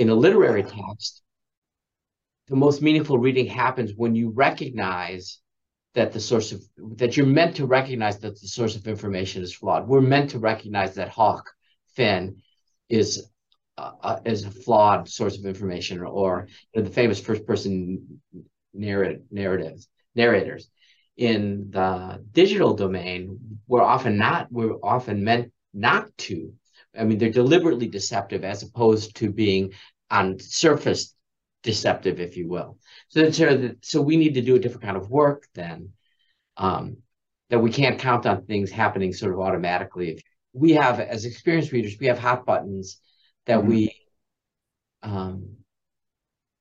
in a literary text, the most meaningful reading happens when you recognize that the source of that you're meant to recognize that the source of information is flawed. We're meant to recognize that Huck Finn is uh, is a flawed source of information, or you know, the famous first person narrative narratives narrators in the digital domain. We're often not. We're often meant not to. I mean, they're deliberately deceptive as opposed to being on surface deceptive, if you will. So, so we need to do a different kind of work then. Um, that we can't count on things happening sort of automatically. We have, as experienced readers, we have hot buttons that mm-hmm. we um,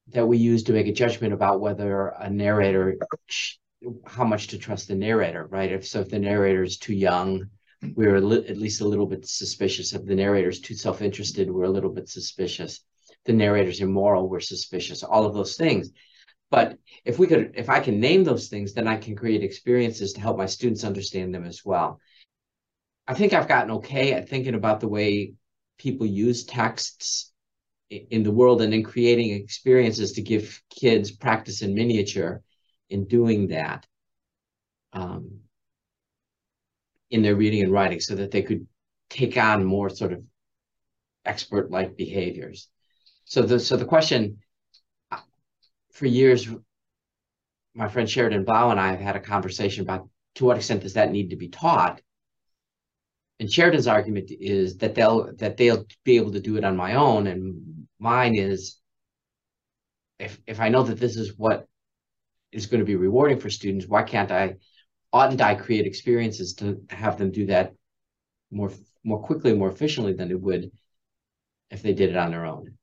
that we use to make a judgment about whether a narrator, how much to trust the narrator, right? If so, if the narrator is too young, we're li- at least a little bit suspicious. of the narrators too self-interested, we're a little bit suspicious the narrator's immoral, we're suspicious, all of those things. But if we could, if I can name those things, then I can create experiences to help my students understand them as well. I think I've gotten okay at thinking about the way people use texts in the world and in creating experiences to give kids practice in miniature in doing that um, in their reading and writing so that they could take on more sort of expert like behaviors. So the so the question for years, my friend Sheridan Blau and I have had a conversation about to what extent does that need to be taught. And Sheridan's argument is that they'll that they'll be able to do it on my own, and mine is if if I know that this is what is going to be rewarding for students, why can't I? Oughtn't I create experiences to have them do that more more quickly, more efficiently than it would if they did it on their own?